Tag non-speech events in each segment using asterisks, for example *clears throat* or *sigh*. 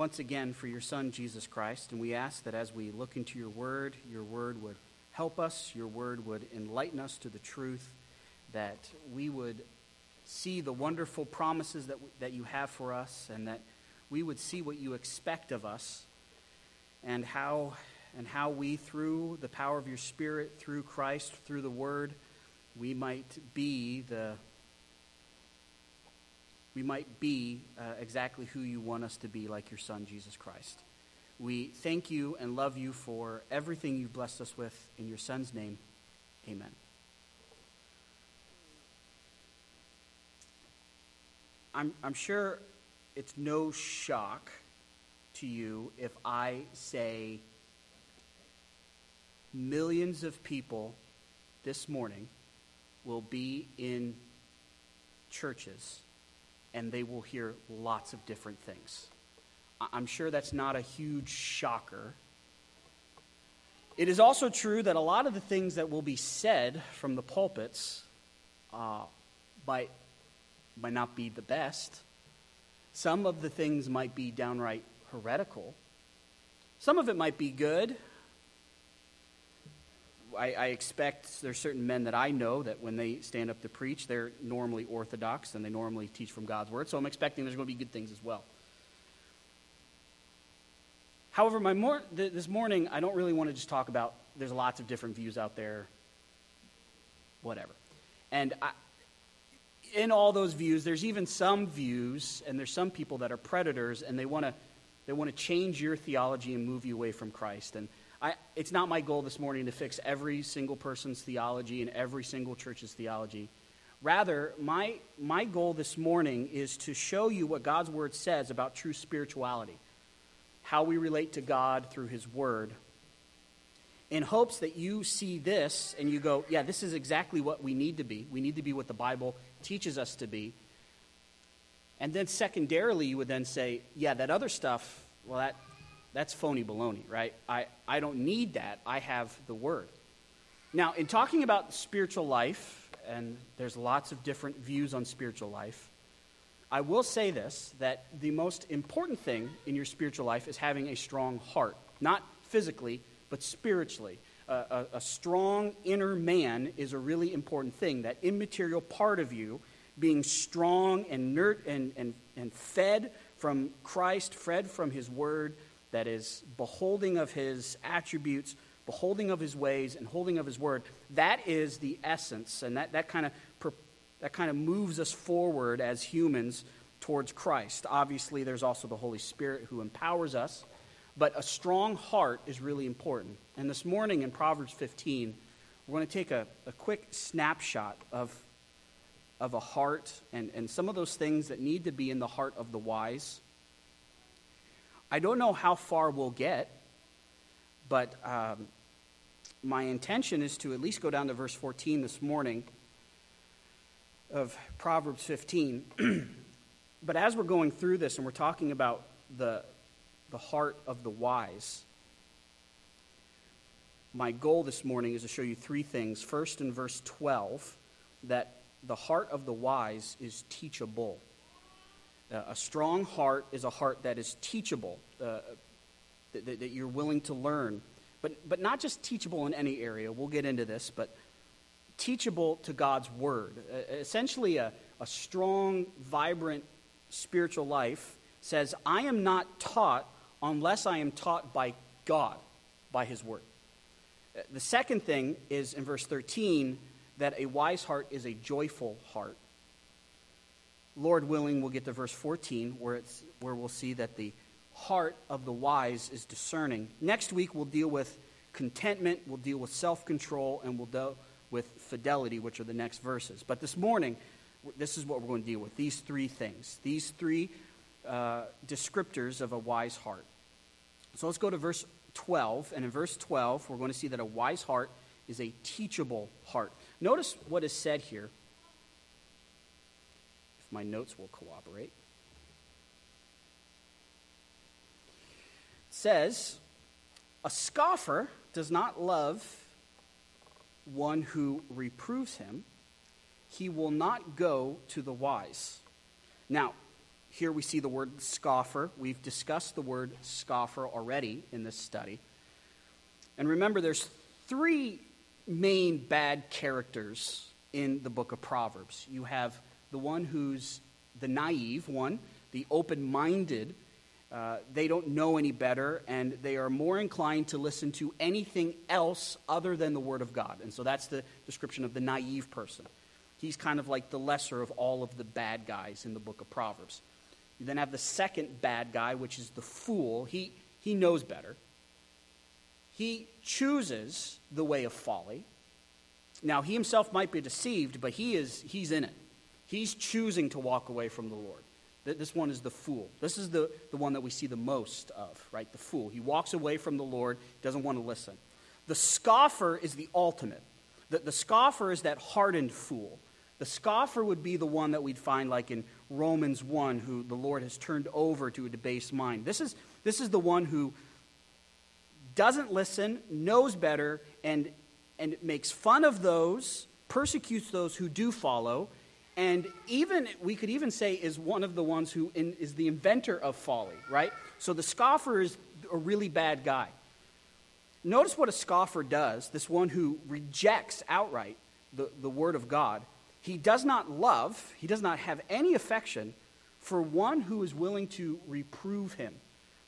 once again for your Son, Jesus Christ. And we ask that as we look into your word, your word would help us, your word would enlighten us to the truth, that we would see the wonderful promises that, that you have for us, and that we would see what you expect of us, and how, and how we, through the power of your Spirit, through Christ, through the word, we might be the we might be uh, exactly who you want us to be, like your Son, Jesus Christ. We thank you and love you for everything you've blessed us with. In your Son's name, amen. I'm, I'm sure it's no shock to you if I say millions of people this morning will be in churches and they will hear lots of different things. I'm sure that's not a huge shocker. It is also true that a lot of the things that will be said from the pulpits uh, might, might not be the best. Some of the things might be downright heretical. Some of it might be good. I, I, expect there's certain men that I know that when they stand up to preach, they're normally orthodox and they normally teach from God's word. So I'm expecting there's going to be good things as well. However, my mor- th- this morning, I don't really want to just talk about there's lots of different views out there, whatever. And I, in all those views, there's even some views, and there's some people that are predators, and they want to they want to change your theology and move you away from Christ. And I, it's not my goal this morning to fix every single person's theology and every single church's theology. Rather, my, my goal this morning is to show you what God's Word says about true spirituality, how we relate to God through His Word, in hopes that you see this and you go, yeah, this is exactly what we need to be. We need to be what the Bible teaches us to be. And then, secondarily, you would then say, yeah, that other stuff, well, that, that's phony baloney, right? I, I don't need that. I have the Word. Now, in talking about spiritual life, and there's lots of different views on spiritual life, I will say this that the most important thing in your spiritual life is having a strong heart. Not physically, but spiritually. A, a strong inner man is a really important thing. That immaterial part of you being strong and, nurt and, and, and fed from Christ, fed from His Word, that is beholding of his attributes, beholding of his ways, and holding of his word. That is the essence, and that, that kind of that kind of moves us forward as humans towards Christ. Obviously, there's also the Holy Spirit who empowers us, but a strong heart is really important. And this morning in Proverbs 15, we're going to take a, a quick snapshot of, of a heart and, and some of those things that need to be in the heart of the wise I don't know how far we'll get, but um, my intention is to at least go down to verse 14 this morning of Proverbs 15. *clears throat* but as we're going through this and we're talking about the, the heart of the wise, my goal this morning is to show you three things. First, in verse 12, that the heart of the wise is teachable. Uh, a strong heart is a heart that is teachable, uh, that, that, you're willing to learn. But, but not just teachable in any area, we'll get into this, but teachable to God's Word. Uh, essentially, a, a strong, vibrant spiritual life says, I am not taught unless I am taught by God, by His Word. The second thing is in verse 13 that a wise heart is a joyful heart. Lord willing, we'll get to verse 14 where, it's, where we'll see that the heart of the wise is discerning. Next week, we'll deal with contentment, we'll deal with self control, and we'll deal with fidelity, which are the next verses. But this morning, this is what we're going to deal with these three things, these three uh, descriptors of a wise heart. So let's go to verse 12. And in verse 12, we're going to see that a wise heart is a teachable heart. Notice what is said here my notes will cooperate. It says, A scoffer does not love one who reproves him, he will not go to the wise. Now, here we see the word scoffer. We've discussed the word scoffer already in this study. And remember, there's three main bad characters in the book of Proverbs. You have the one who's the naive one, the open minded. Uh, they don't know any better, and they are more inclined to listen to anything else other than the Word of God. And so that's the description of the naive person. He's kind of like the lesser of all of the bad guys in the book of Proverbs. You then have the second bad guy, which is the fool. He, he knows better. He chooses the way of folly. Now, he himself might be deceived, but he is, he's in it. He's choosing to walk away from the Lord. This one is the fool. This is the, the one that we see the most of, right? The fool. He walks away from the Lord, doesn't want to listen. The scoffer is the ultimate. The, the scoffer is that hardened fool. The scoffer would be the one that we'd find like in Romans 1, who the Lord has turned over to a debased mind. This is, this is the one who doesn't listen, knows better, and, and makes fun of those, persecutes those who do follow, and even we could even say is one of the ones who in, is the inventor of folly right? So the scoffer is a really bad guy. Notice what a scoffer does this one who rejects outright the, the word of god. He does not love he does not have any affection for one who is willing to reprove him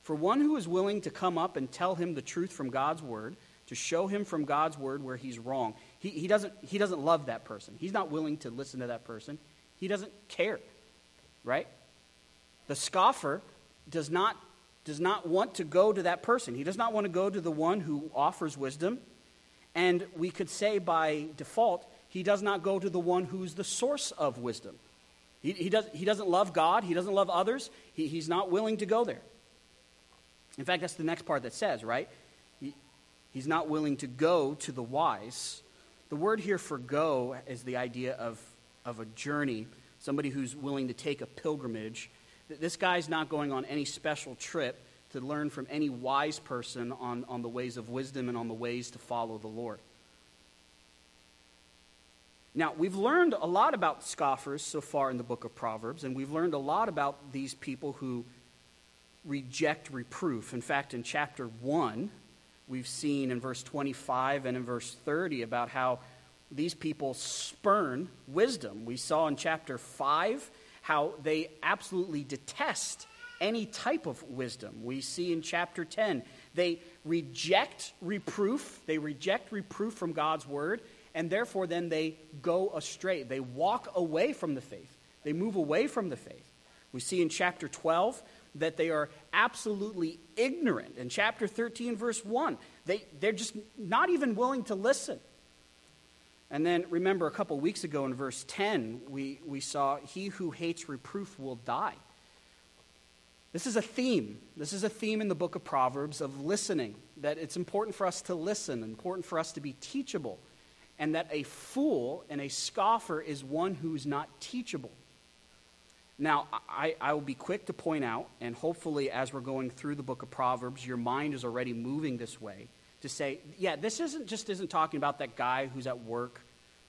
for one who is willing to come up and tell him the truth from god's word to show him from god's word where he's wrong he, he, doesn't, he doesn't love that person. He's not willing to listen to that person. He doesn't care, right? The scoffer does not, does not want to go to that person. He does not want to go to the one who offers wisdom. And we could say by default, he does not go to the one who's the source of wisdom. He, he, does, he doesn't love God, he doesn't love others, he, he's not willing to go there. In fact, that's the next part that says, right? He, he's not willing to go to the wise the word here for go is the idea of, of a journey, somebody who's willing to take a pilgrimage. This guy's not going on any special trip to learn from any wise person on, on the ways of wisdom and on the ways to follow the Lord. Now, we've learned a lot about scoffers so far in the book of Proverbs, and we've learned a lot about these people who reject reproof. In fact, in chapter 1, we've seen in verse 25 and in verse 30 about how these people spurn wisdom. We saw in chapter 5 how they absolutely detest any type of wisdom. We see in chapter 10 they reject reproof, they reject reproof from God's word, and therefore then they go astray. They walk away from the faith, they move away from the faith. We see in chapter 12 that they are absolutely ignorant. In chapter 13, verse 1, they, they're just not even willing to listen. And then remember, a couple weeks ago in verse 10, we, we saw, He who hates reproof will die. This is a theme. This is a theme in the book of Proverbs of listening, that it's important for us to listen, important for us to be teachable, and that a fool and a scoffer is one who's not teachable. Now, I, I, will be quick to point out, and hopefully, as we're going through the book of Proverbs, your mind is already moving this way to say, yeah, this isn't just isn't talking about that guy who's at work,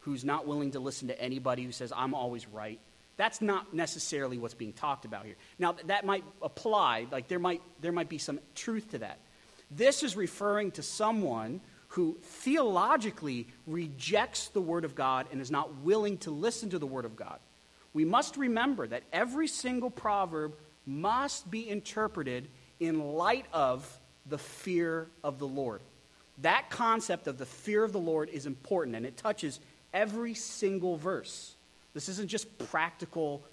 who's not willing to listen to anybody who says, I'm always right. That's not necessarily what's being talked about here. Now, that might apply, like there might, there might be some truth to that. This is referring to someone who theologically rejects the Word of God and is not willing to listen to the Word of God we must remember that every single proverb must be interpreted in light of the fear of the Lord. That concept of the fear of the Lord is important, and it touches every single verse. This isn't just practical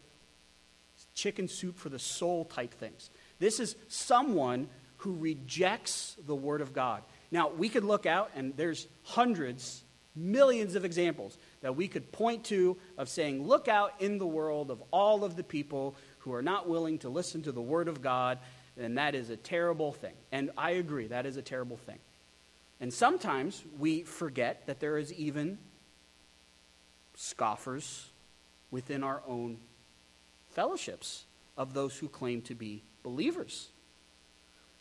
chicken soup for the soul type things. This is someone who rejects the Word of God. Now, we could look out, and there's hundreds, millions of examples that we could point to of saying, look out in the world of all of the people who are not willing to listen to the Word of God, and that is a terrible thing. And I agree, that is a terrible thing. And sometimes we forget that there is even scoffers within our own fellowships of those who claim to be believers.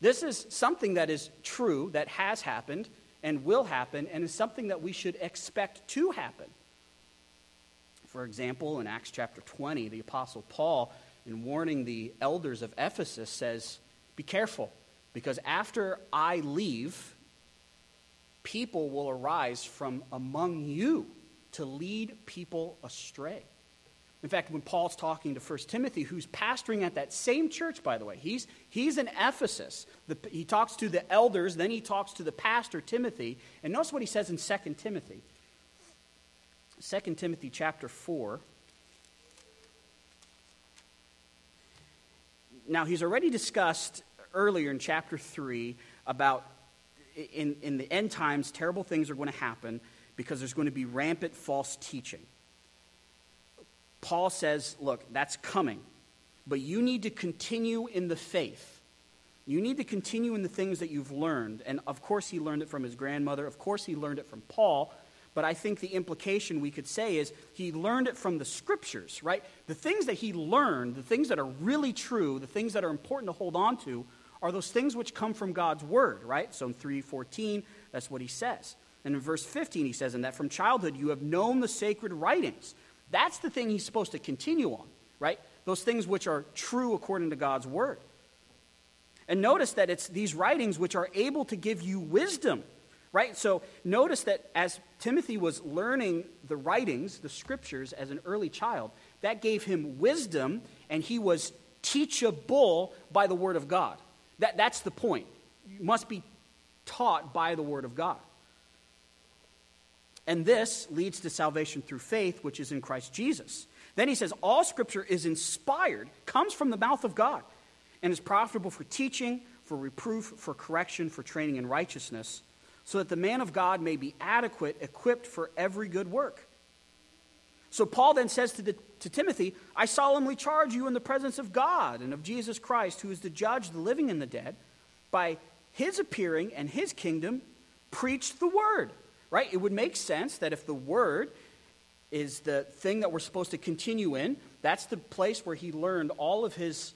This is something that is true, that has happened, and will happen, and is something that we should expect to happen. For example, in Acts chapter 20, the Apostle Paul, in warning the elders of Ephesus, says, Be careful, because after I leave, people will arise from among you to lead people astray. In fact, when Paul's talking to 1 Timothy, who's pastoring at that same church, by the way, he's, he's in Ephesus. The, he talks to the elders, then he talks to the pastor, Timothy. And notice what he says in 2 Timothy. 2 Timothy chapter 4. Now, he's already discussed earlier in chapter 3 about in, in the end times, terrible things are going to happen because there's going to be rampant false teaching. Paul says, look, that's coming, but you need to continue in the faith. You need to continue in the things that you've learned. And of course, he learned it from his grandmother. Of course, he learned it from Paul. But I think the implication we could say is he learned it from the scriptures, right? The things that he learned, the things that are really true, the things that are important to hold on to, are those things which come from God's word, right? So in 3:14, that's what he says. And in verse 15, he says, And that from childhood you have known the sacred writings that's the thing he's supposed to continue on, right? Those things which are true according to God's word. And notice that it's these writings which are able to give you wisdom, right? So notice that as Timothy was learning the writings, the scriptures, as an early child, that gave him wisdom and he was teachable by the word of God. That, that's the point. You must be taught by the word of God. And this leads to salvation through faith, which is in Christ Jesus. Then he says, All scripture is inspired, comes from the mouth of God, and is profitable for teaching, for reproof, for correction, for training in righteousness, so that the man of God may be adequate, equipped for every good work. So Paul then says to, the, to Timothy, I solemnly charge you in the presence of God and of Jesus Christ, who is the judge, of the living and the dead, by his appearing and his kingdom, preach the word right? It would make sense that if the Word is the thing that we're supposed to continue in, that's the place where he learned all of his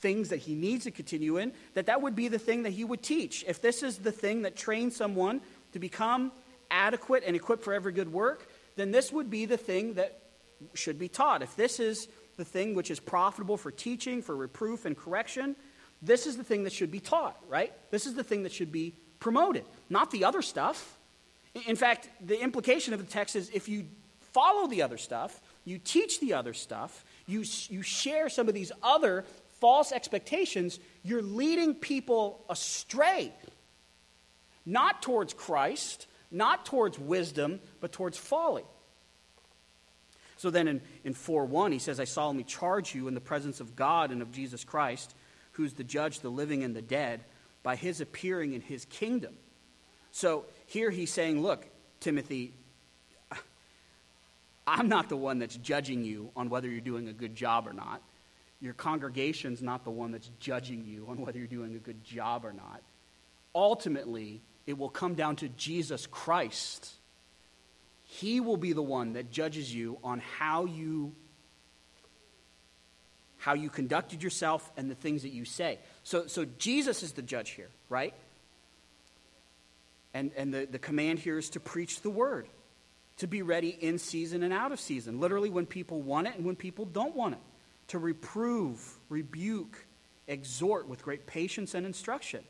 things that he needs to continue in, that that would be the thing that he would teach. If this is the thing that trains someone to become adequate and equipped for every good work, then this would be the thing that should be taught. If this is the thing which is profitable for teaching, for reproof and correction, this is the thing that should be taught, right? This is the thing that should be promoted, not the other stuff. In fact, the implication of the text is if you follow the other stuff, you teach the other stuff, you, you share some of these other false expectations, you're leading people astray. Not towards Christ, not towards wisdom, but towards folly. So then in, in 4 1, he says, I solemnly charge you in the presence of God and of Jesus Christ, who's the judge, the living and the dead, by his appearing in his kingdom. So here he's saying, Look, Timothy, I'm not the one that's judging you on whether you're doing a good job or not. Your congregation's not the one that's judging you on whether you're doing a good job or not. Ultimately, it will come down to Jesus Christ. He will be the one that judges you on how you how you conducted yourself and the things that you say. So, so Jesus is the judge here, right? And, and the, the command here is to preach the word, to be ready in season and out of season, literally when people want it and when people don't want it, to reprove, rebuke, exhort with great patience and instruction.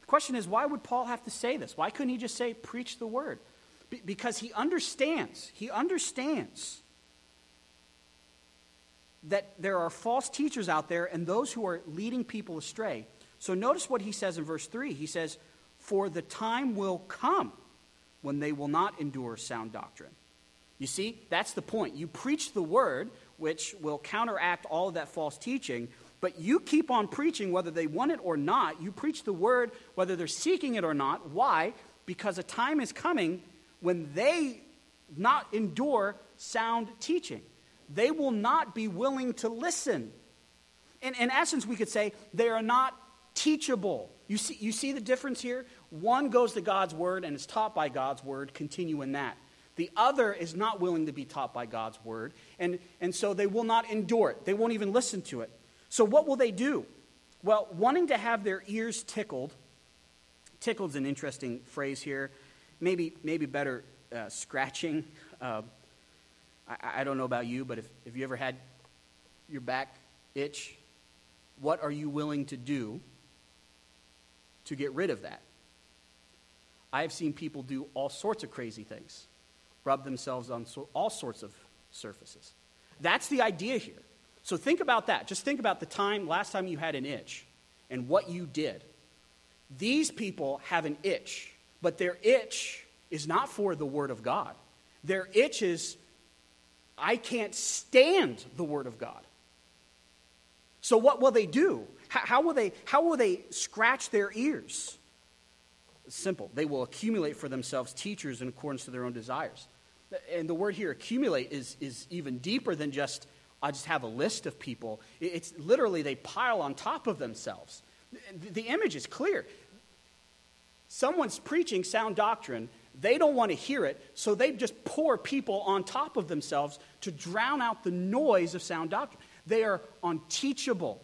The question is, why would Paul have to say this? Why couldn't he just say, preach the word? Be- because he understands, he understands that there are false teachers out there and those who are leading people astray. So notice what he says in verse 3. He says, for the time will come when they will not endure sound doctrine. You see, that's the point. You preach the word, which will counteract all of that false teaching, but you keep on preaching whether they want it or not. You preach the word whether they're seeking it or not. Why? Because a time is coming when they not endure sound teaching. They will not be willing to listen. In, in essence, we could say they are not teachable. You see, you see the difference here? One goes to God's word and is taught by God's word, continue in that. The other is not willing to be taught by God's word, and, and so they will not endure it. They won't even listen to it. So, what will they do? Well, wanting to have their ears tickled, tickled's an interesting phrase here, maybe, maybe better uh, scratching. Uh, I, I, don't know about you, but if, if you ever had your back itch? What are you willing to do to get rid of that? I have seen people do all sorts of crazy things, rub themselves on so, all sorts of surfaces. That's the idea here. So think about that. Just think about the time, last time you had an itch, and what you did. These people have an itch, but their itch is not for the Word of God. Their itch is, I can't stand the Word of God. So what will they do? How, will, they, how will they scratch their ears? Simple. They will accumulate for themselves teachers in accordance to their own desires. And the word here, accumulate, is, is even deeper than just, I just have a list of people. It's literally they pile on top of themselves. The image is clear. Someone's preaching sound doctrine, they don't want to hear it, so they just pour people on top of themselves to drown out the noise of sound doctrine. They are unteachable.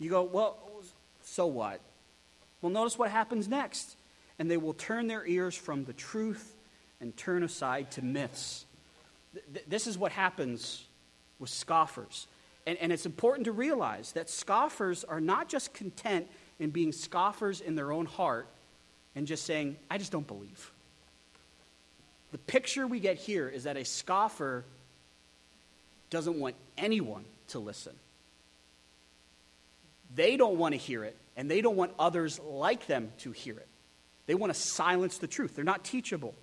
You go, well, so what? Well, notice what happens next. And they will turn their ears from the truth and turn aside to myths. Th- this is what happens with scoffers. And, and it's important to realize that scoffers are not just content in being scoffers in their own heart and just saying, I just don't believe. The picture we get here is that a scoffer doesn't want anyone to listen. They don't want to hear it, and they don't want others like them to hear it. They want to silence the truth. They're not teachable.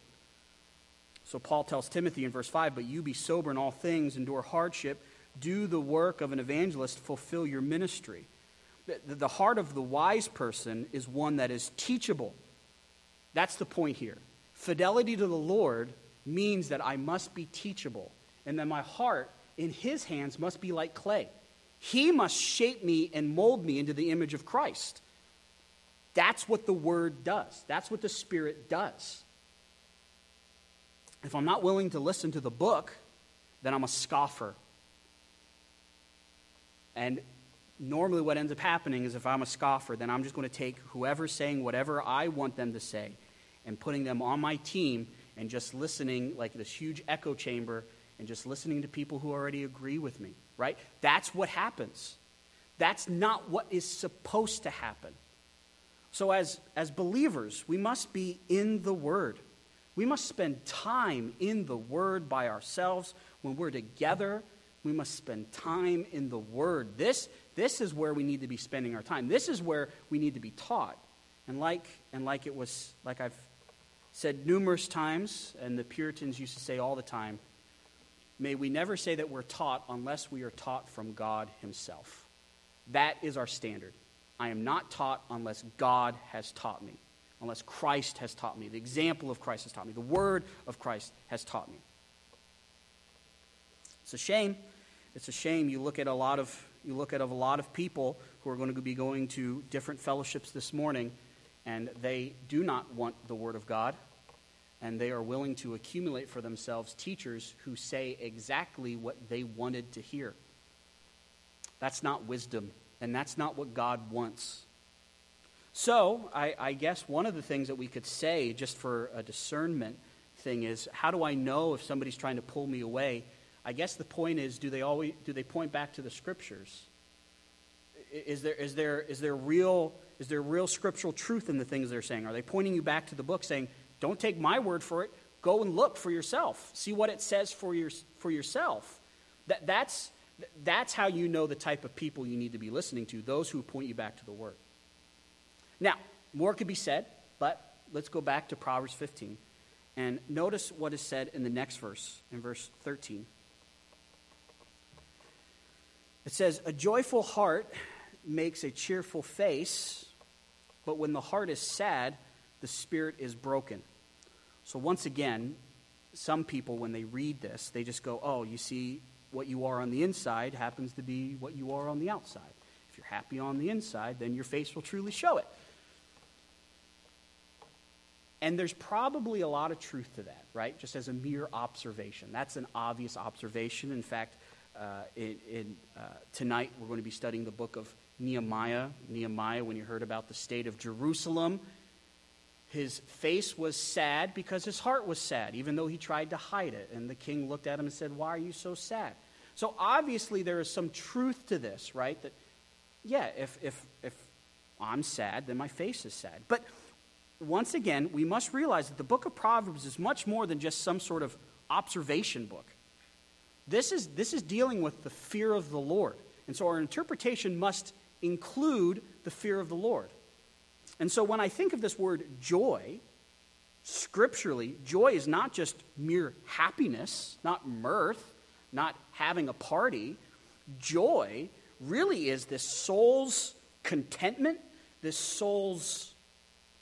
So Paul tells Timothy in verse 5 But you be sober in all things, endure hardship, do the work of an evangelist, fulfill your ministry. The heart of the wise person is one that is teachable. That's the point here. Fidelity to the Lord means that I must be teachable, and that my heart in his hands must be like clay. He must shape me and mold me into the image of Christ. That's what the Word does, that's what the Spirit does. If I'm not willing to listen to the book, then I'm a scoffer. And normally, what ends up happening is if I'm a scoffer, then I'm just going to take whoever's saying whatever I want them to say and putting them on my team and just listening like this huge echo chamber and just listening to people who already agree with me right? That's what happens. That's not what is supposed to happen. So, as, as believers, we must be in the Word. We must spend time in the Word by ourselves. When we're together, we must spend time in the Word. This, this is where we need to be spending our time. This is where we need to be taught. And like, and like it was, like I've said numerous times, and the Puritans used to say all the time, May we never say that we're taught unless we are taught from God Himself. That is our standard. I am not taught unless God has taught me, unless Christ has taught me, the example of Christ has taught me, the word of Christ has taught me. It's a shame. It's a shame. You look at a lot of you look at a lot of people who are going to be going to different fellowships this morning, and they do not want the word of God and they are willing to accumulate for themselves teachers who say exactly what they wanted to hear. That's not wisdom, and that's not what God wants. So, I, I, guess one of the things that we could say, just for a discernment thing, is how do I know if somebody's trying to pull me away? I guess the point is do they, always, do they point back to the scriptures? Is there, is, there, is, there real, is there real scriptural truth in the things they're saying? Are they pointing you back to the book saying, don't take my word for it. Go and look for yourself. See what it says for, your, for yourself. That, that's, that's how you know the type of people you need to be listening to, those who point you back to the word. Now, more could be said, but let's go back to Proverbs 15 and notice what is said in the next verse, in verse 13. It says, A joyful heart makes a cheerful face, but when the heart is sad, the spirit is broken. So, once again, some people, when they read this, they just go, oh, you see, what you are on the inside happens to be what you are on the outside. If you're happy on the inside, then your face will truly show it. And there's probably a lot of truth to that, right? Just as a mere observation. That's an obvious observation. In fact, uh, in, in uh, tonight we're going to be studying the book of Nehemiah. Nehemiah, when you heard about the state of Jerusalem His face was sad because his heart was sad, even though he tried to hide it. And the king looked at him and said, Why are you so sad? So obviously, there is some truth to this, right? That, yeah, if, if, if I'm sad, then my face is sad. But once again, we must realize that the book of Proverbs is much more than just some sort of observation book. This is, this is dealing with the fear of the Lord. And so our interpretation must include the fear of the Lord. And so when I think of this word joy, scripturally, joy is not just mere happiness, not mirth, not having a party. Joy really is this soul's contentment, this soul's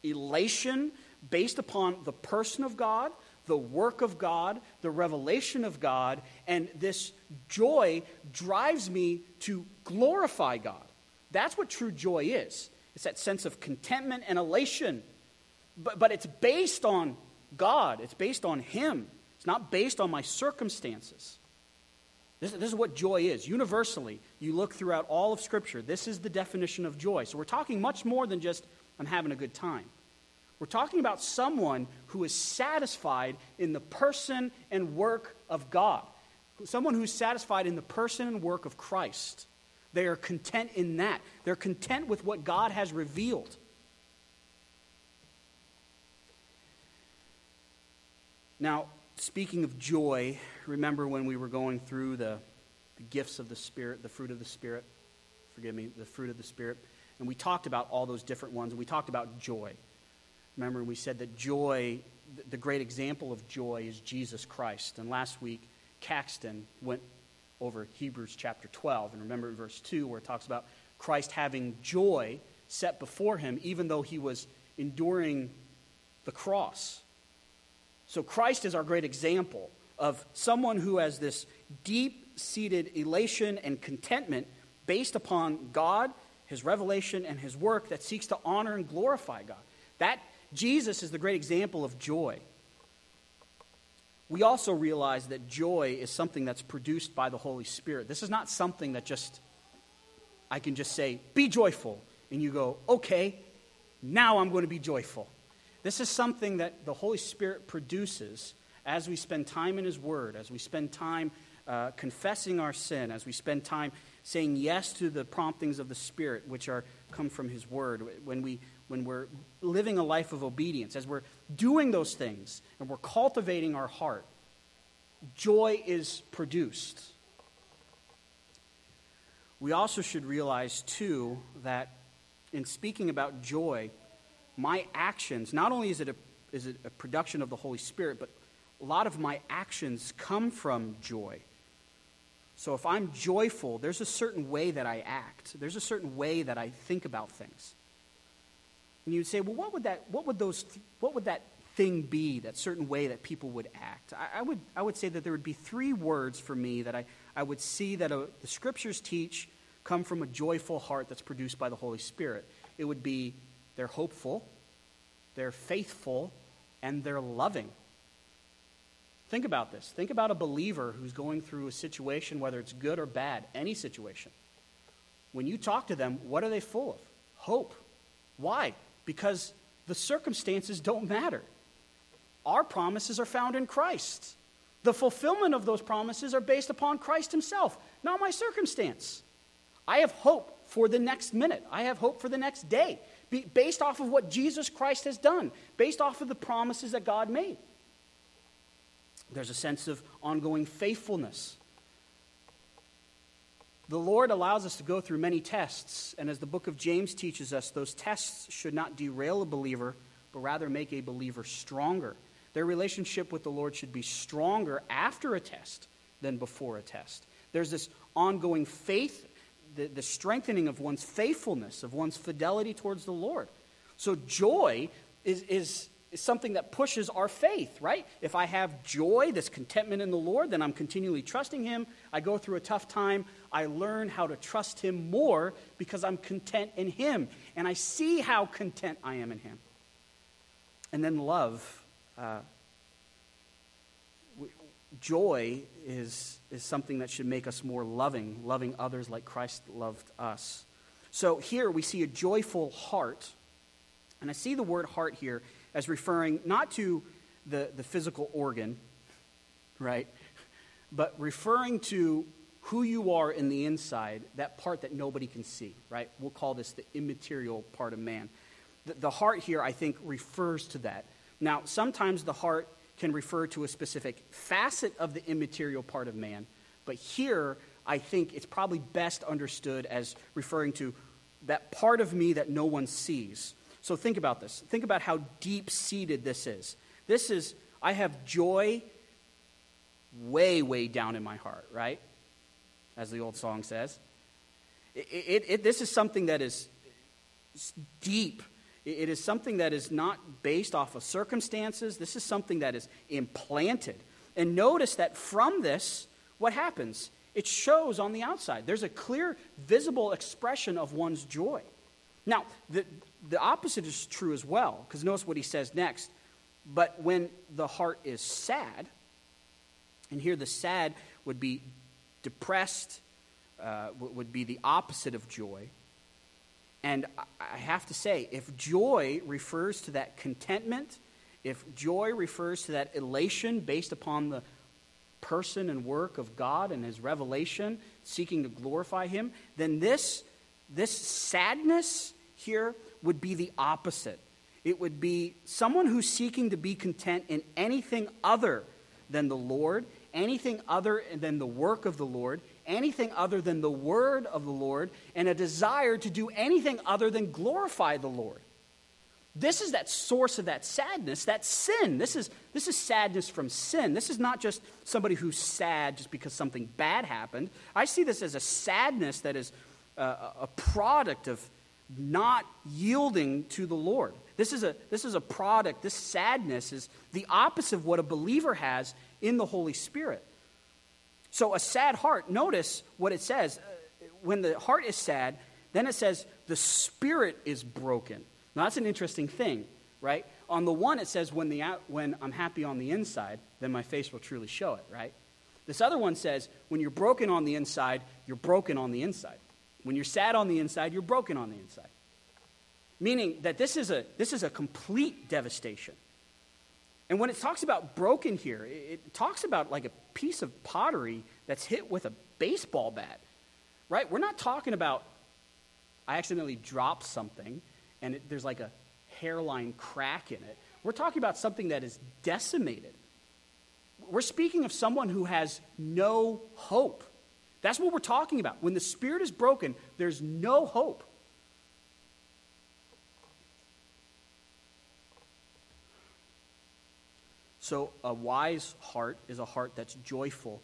elation based upon the person of God, the work of God, the revelation of God, and this joy drives me to glorify God. That's what true joy is. It's that sense of contentment and elation. But, but it's based on God, it's based on Him. It's not based on my circumstances. This, this, is what joy is. Universally, you look throughout all of Scripture, this is the definition of joy. So we're talking much more than just, I'm having a good time. We're talking about someone who is satisfied in the person and work of God, someone who's satisfied in the person and work of Christ. They are content in that, they're content with what God has revealed. Now, speaking of joy, remember when we were going through the, the gifts of the Spirit, the fruit of the Spirit? Forgive me, the fruit of the Spirit. And we talked about all those different ones. and We talked about joy. Remember, we said that joy, the great example of joy is Jesus Christ. And last week, Caxton went over Hebrews chapter 12. And remember in verse 2 where it talks about Christ having joy set before him, even though he was enduring the cross. So Christ is our great example of someone who has this deep seated elation and contentment based upon God, his revelation, and his work that seeks to honor and glorify God. That Jesus is the great example of joy. We also realize that joy is something that's produced by the Holy Spirit. This is not something that just, I can just say, be joyful. And you go, okay, now I'm going to be joyful. This is something that the Holy Spirit produces as we spend time in His Word, as we spend time uh, confessing our sin, as we spend time saying yes to the promptings of the Spirit, which are come from His Word, when we when we're living a life of obedience, as we're doing those things and we're cultivating our heart, joy is produced. We also should realize, too, that in speaking about joy, my actions, not only is it, a, is it a production of the Holy Spirit, but a lot of my actions come from joy. So if I'm joyful, there's a certain way that I act, there's a certain way that I think about things. And you'd say, well, what would that, what would those, what would that thing be, that certain way that people would act? I, I would, I would say that there would be three words for me that I, I would see that a, the scriptures teach come from a joyful heart that's produced by the Holy Spirit. It would be they're hopeful, they're faithful, and they're loving. Think about this. Think about a believer who's going through a situation, whether it's good or bad, any situation. When you talk to them, what are they full of? Hope. Why? Because the circumstances don't matter. Our promises are found in Christ. The fulfillment of those promises are based upon Christ Himself, not my circumstance. I have hope for the next minute. I have hope for the next day, based off of what Jesus Christ has done, based off of the promises that God made. There's a sense of ongoing faithfulness. The Lord allows us to go through many tests, and as the book of James teaches us, those tests should not derail a believer, but rather make a believer stronger. Their relationship with the Lord should be stronger after a test than before a test. There's this ongoing faith, the, the strengthening of one's faithfulness, of one's fidelity towards the Lord. So, joy is, is is something that pushes our faith, right? If I have joy, this contentment in the Lord, then I'm continually trusting Him. I go through a tough time. I learn how to trust Him more because I'm content in Him. And I see how content I am in Him. And then love. Uh, joy is, is something that should make us more loving, loving others like Christ loved us. So here we see a joyful heart. And I see the word heart here as referring not to the, the physical organ, right, but referring to who you are in the inside, that part that nobody can see, right? We'll call this the immaterial part of man. The, the heart here, I think, refers to that. Now, sometimes the heart can refer to a specific facet of the immaterial part of man, but here, I think it's probably best understood as referring to that part of me that no one sees. So think about this. Think about how deep seated this is. This is, I have joy way, way down in my heart, right? As the old song says. It, it, it, this is something that is deep. It is something that is not based off of circumstances. This is something that is implanted. And notice that from this, what happens? It shows on the outside. There's a clear, visible expression of one's joy. Now, the, the opposite is true as well, because notice what he says next. But when the heart is sad, and here the sad would be depressed, uh, would be the opposite of joy. And I have to say, if joy refers to that contentment, if joy refers to that elation based upon the person and work of God and his revelation, seeking to glorify him, then this, this sadness here would be the opposite. It would be someone who's seeking to be content in anything other than the Lord, anything other than the work of the Lord, anything other than the word of the Lord, and a desire to do anything other than glorify the Lord. This is that source of that sadness, that sin. This is, this is sadness from sin. This is not just somebody who's sad just because something bad happened. I see this as a sadness that is a, a product of not yielding to the Lord. This is, a, this is a product, this sadness is the opposite of what a believer has in the Holy Spirit. So, a sad heart, notice what it says. Uh, when the heart is sad, then it says the spirit is broken. Now, that's an interesting thing, right? On the one, it says, when, the, when I'm happy on the inside, then my face will truly show it, right? This other one says, when you're broken on the inside, you're broken on the inside. When you're sad on the inside, you're broken on the inside. Meaning that this is a, this is a complete devastation. And when it talks about broken here, it, it talks about like a piece of pottery that's hit with a baseball bat, right? We're not talking about I accidentally dropped something and it, there's like a hairline crack in it. We're talking about something that is decimated. We're speaking of someone who has no hope. That's what we're talking about. When the spirit is broken, there's no hope. So, a wise heart is a heart that's joyful.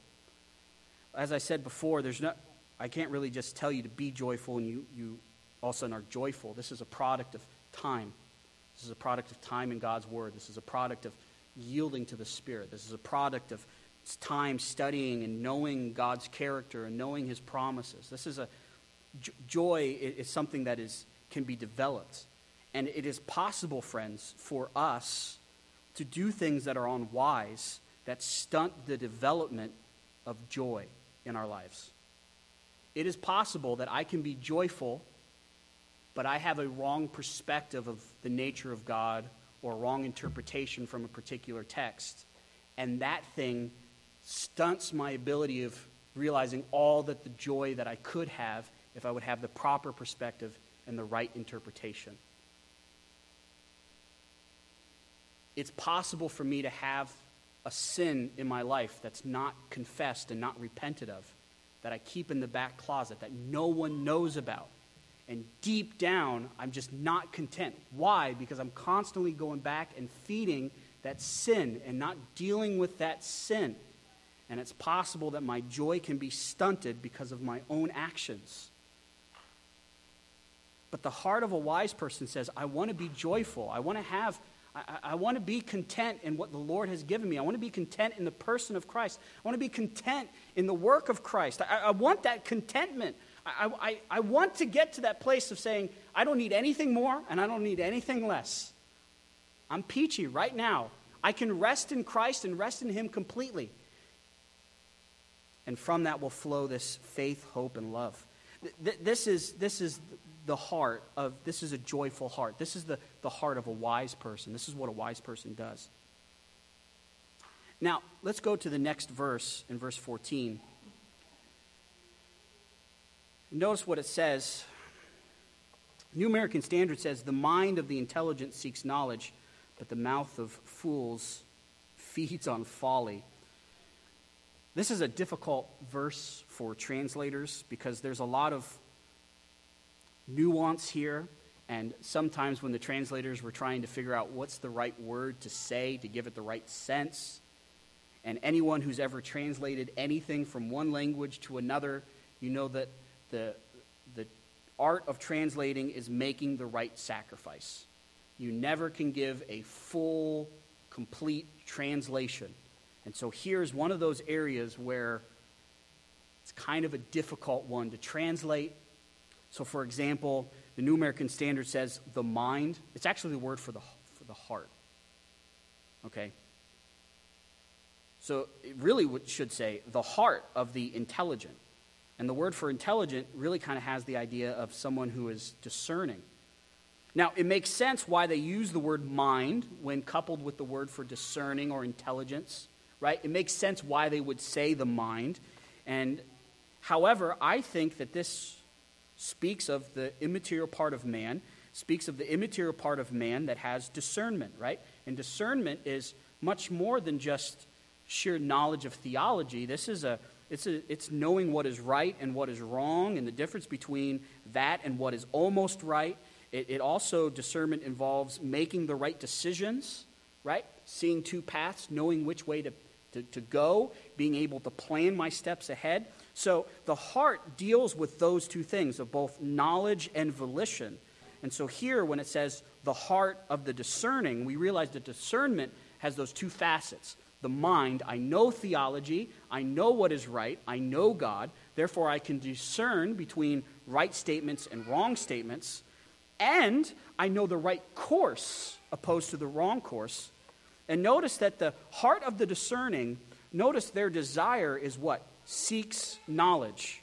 As I said before, there's no, I can't really just tell you to be joyful and you, you all of a sudden are joyful. This is a product of time. This is a product of time in God's Word. This is a product of yielding to the Spirit. This is a product of time studying and knowing God's character and knowing His promises. This is a joy is something that is can be developed, and it is possible, friends, for us to do things that are unwise that stunt the development of joy in our lives. It is possible that I can be joyful but I have a wrong perspective of the nature of God or wrong interpretation from a particular text. And that thing stunts my ability of realizing all that the joy that I could have if I would have the proper perspective and the right interpretation. It's possible for me to have a sin in my life that's not confessed and not repented of, that I keep in the back closet, that no one knows about. And deep down, I'm just not content. Why? Because I'm constantly going back and feeding that sin and not dealing with that sin. And it's possible that my joy can be stunted because of my own actions. But the heart of a wise person says, I want to be joyful. I want to have, I, I, want to be content in what the Lord has given me. I want to be content in the person of Christ. I want to be content in the work of Christ. I, I want that contentment. I, I, I want to get to that place of saying, I don't need anything more and I don't need anything less. I'm peachy right now. I can rest in Christ and rest in Him completely. And from that will flow this faith, hope, and love. This is, this is the heart of this is a joyful heart. This is the, the heart of a wise person. This is what a wise person does. Now, let's go to the next verse in verse 14. Notice what it says. New American Standard says, The mind of the intelligent seeks knowledge, but the mouth of fools feeds on folly. This is a difficult verse for translators because there's a lot of nuance here. And sometimes when the translators were trying to figure out what's the right word to say to give it the right sense, and anyone who's ever translated anything from one language to another, you know that the, the art of translating is making the right sacrifice. You never can give a full, complete translation. And so here's one of those areas where it's kind of a difficult one to translate so, for example, the New American Standard says the mind. It's actually the word for the, for the heart. Okay? So, it really should say the heart of the intelligent. And the word for intelligent really kind of has the idea of someone who is discerning. Now, it makes sense why they use the word mind when coupled with the word for discerning or intelligence, right? It makes sense why they would say the mind. And however, I think that this speaks of the immaterial part of man, speaks of the immaterial part of man that has discernment, right? And discernment is much more than just sheer knowledge of theology. This is a it's, a, it's knowing what is right and what is wrong and the difference between that and what is almost right. It, it also, discernment involves making the right decisions, right? Seeing two paths, knowing which way to, to, to go, being able to plan my steps ahead. So the heart deals with those two things of both knowledge and volition. And so here, when it says the heart of the discerning, we realize that discernment has those two facets. The mind, I know theology, I know what is right, I know God, therefore I can discern between right statements and wrong statements, and I know the right course opposed to the wrong course. And notice that the heart of the discerning, notice their desire is what? seeks knowledge.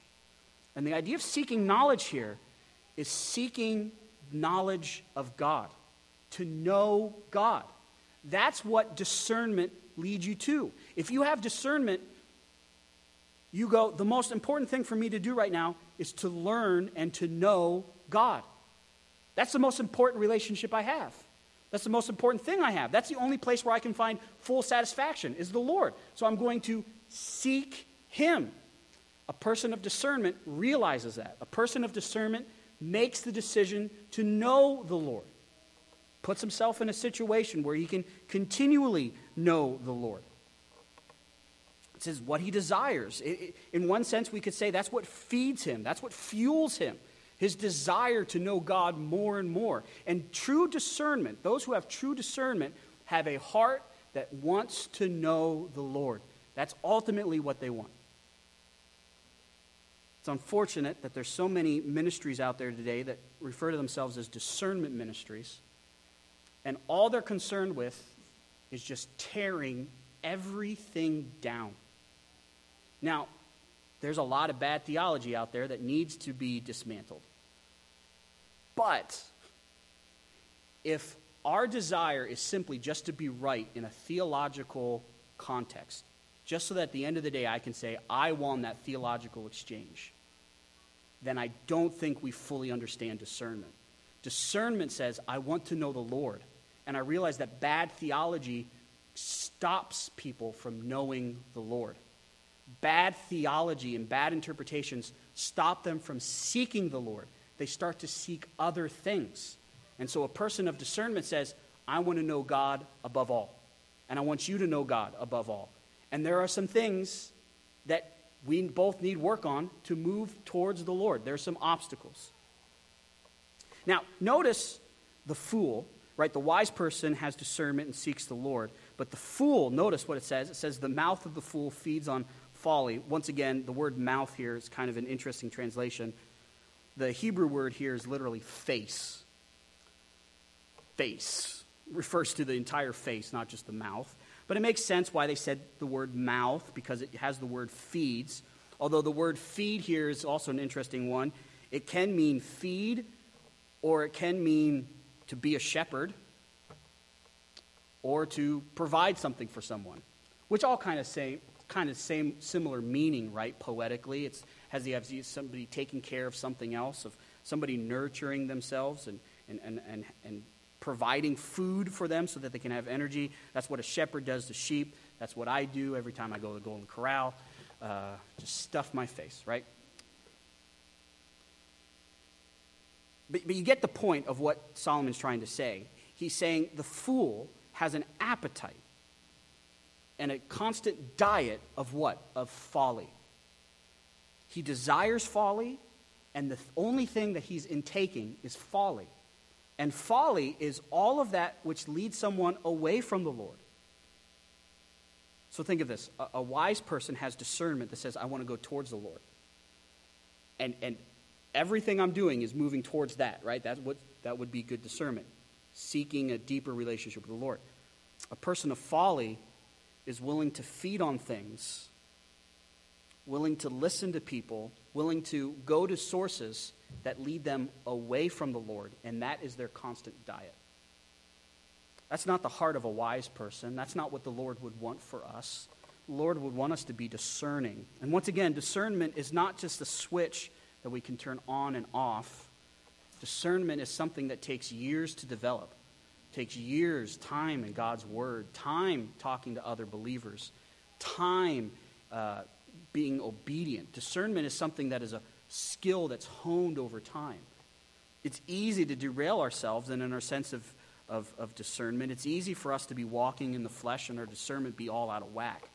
And the idea of seeking knowledge here is seeking knowledge of God, to know God. That's what discernment leads you to. If you have discernment, you go, the most important thing for me to do right now is to learn and to know God. That's the most important relationship I have. That's the most important thing I have. That's the only place where I can find full satisfaction is the Lord. So I'm going to seek him. A person of discernment realizes that. A person of discernment makes the decision to know the Lord, puts himself in a situation where he can continually know the Lord. It says what he desires. in one sense, we could say that's what feeds him, that's what fuels him. His desire to know God more and more. And true discernment, those who have true discernment, have a heart that wants to know the Lord. That's ultimately what they want. It's unfortunate that there's so many ministries out there today that refer to themselves as discernment ministries, and all they're concerned with is just tearing everything down. Now, there's a lot of bad theology out there that needs to be dismantled. But if our desire is simply just to be right in a theological context, just so that at the end of the day I can say, I won that theological exchange, then I don't think we fully understand discernment. Discernment says, I want to know the Lord. And I realize that bad theology stops people from knowing the Lord. Bad theology and bad interpretations stop them from seeking the Lord. They start to seek other things. And so a person of discernment says, I want to know God above all. And I want you to know God above all. And there are some things that we both need work on to move towards the Lord. There are some obstacles. Now, notice the fool, right? The wise person has discernment and seeks the Lord. But the fool, notice what it says. It says, the mouth of the fool feeds on folly. Once again, the word mouth here is kind of an interesting translation. The Hebrew word here is literally face. Face refers to the entire face, not just the mouth. But it makes sense why they said the word mouth, because it has the word feeds. Although the word feed here is also an interesting one. It can mean feed or it can mean to be a shepherd, or to provide something for someone, which all kind of say kind of same similar meaning, right? Poetically, it's has the idea somebody taking care of something else, of somebody nurturing themselves and and and and, and providing food for them so that they can have energy. That's what a shepherd does to sheep. That's what I do every time I go to the Golden Corral. Uh, just stuff my face, right? But, but you get the point of what Solomon's trying to say. He's saying the fool has an appetite and a constant diet of what? Of folly. He desires folly, and the only thing that he's intaking is folly. And folly is all of that which leads someone away from the Lord. So think of this a, a wise person has discernment that says, I want to go towards the Lord. And, and everything I'm doing is moving towards that, right? That's what, that would be good discernment, seeking a deeper relationship with the Lord. A person of folly is willing to feed on things, willing to listen to people, willing to go to sources that lead them away from the Lord, and that is their constant diet. That's not the heart of a wise person. That's not what the Lord would want for us. The Lord would want us to be discerning. And once again, discernment is not just a switch that we can turn on and off. Discernment is something that takes years to develop. It takes years, time in God's Word, time talking to other believers, time uh, being obedient. Discernment is something that is a skill that's honed over time. It's easy to derail ourselves and in our sense of of, of discernment. It's easy for us to be walking in the flesh and our discernment be all out of whack.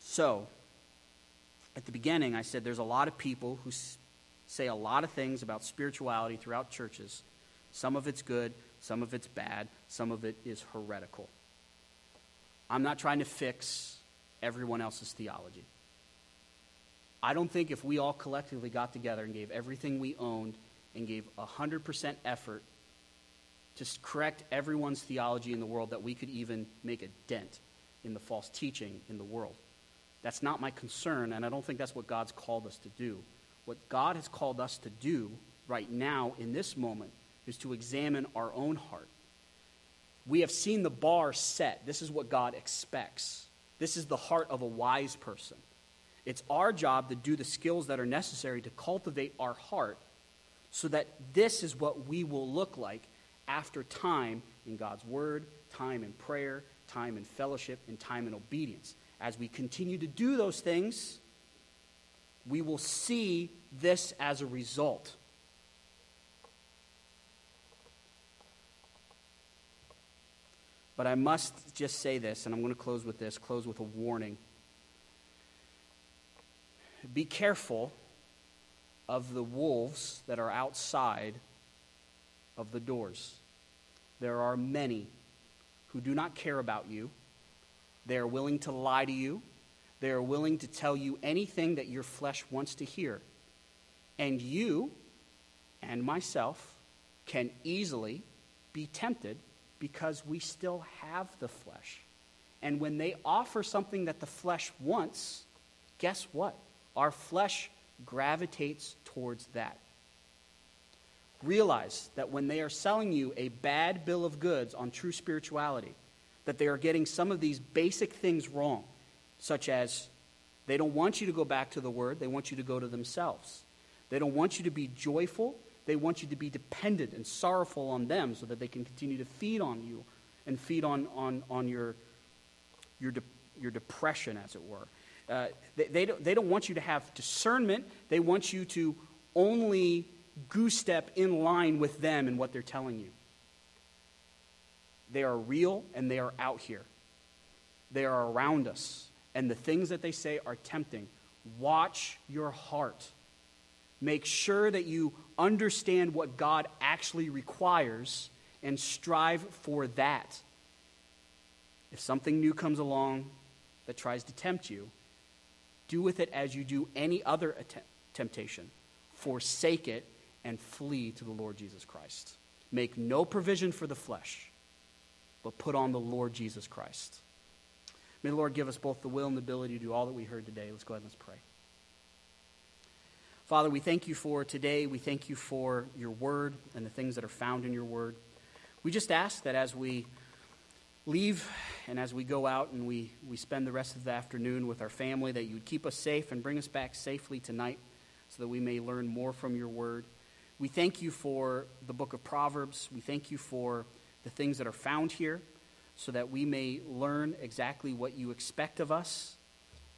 So, at the beginning, I said there's a lot of people who say a lot of things about spirituality throughout churches. Some of it's good, some of it's bad, some of it is heretical. I'm not trying to fix everyone else's theology. I don't think if we all collectively got together and gave everything we owned and gave 100% effort to correct everyone's theology in the world that we could even make a dent in the false teaching in the world. That's not my concern, and I don't think that's what God's called us to do. What God has called us to do right now in this moment is to examine our own heart. We have seen the bar set. This is what God expects. This is the heart of a wise person. It's our job to do the skills that are necessary to cultivate our heart so that this is what we will look like after time in God's Word, time in prayer, time in fellowship, and time in obedience. As we continue to do those things, we will see this as a result. But I must just say this, and I'm going to close with this, close with a warning. Be careful of the wolves that are outside of the doors. There are many who do not care about you. They are willing to lie to you. They are willing to tell you anything that your flesh wants to hear. And you and myself can easily be tempted because we still have the flesh. And when they offer something that the flesh wants, guess what? Our flesh gravitates towards that. Realize that when they are selling you a bad bill of goods on true spirituality, that they are getting some of these basic things wrong, such as they don't want you to go back to the Word, they want you to go to themselves. They don't want you to be joyful, they want you to be dependent and sorrowful on them so that they can continue to feed on you and feed on, on, on your, your, de- your depression, as it were. Uh, they, they, don't, they don't want you to have discernment. They want you to only goose step in line with them and what they're telling you. They are real and they are out here. They are around us. And the things that they say are tempting. Watch your heart. Make sure that you understand what God actually requires and strive for that. If something new comes along that tries to tempt you, do with it as you do any other att- temptation. Forsake it and flee to the Lord Jesus Christ. Make no provision for the flesh, but put on the Lord Jesus Christ. May the Lord give us both the will and the ability to do all that we heard today. Let's go ahead and let's pray. Father, we thank you for today. We thank you for your word and the things that are found in your word. We just ask that as we leave and as we go out and we, we spend the rest of the afternoon with our family, that you would keep us safe and bring us back safely tonight so that we may learn more from your word. We thank you for the book of Proverbs. We thank you for the things that are found here so that we may learn exactly what you expect of us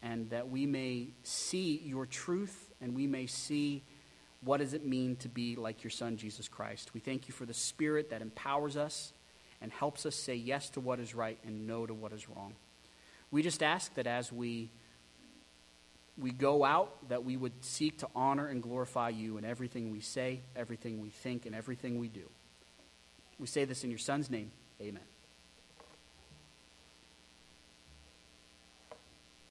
and that we may see your truth and we may see what does it mean to be like your son Jesus Christ. We thank you for the spirit that empowers us and helps us say yes to what is right and no to what is wrong. We just ask that as we we go out that we would seek to honor and glorify you in everything we say, everything we think and everything we do. We say this in your son's name. Amen.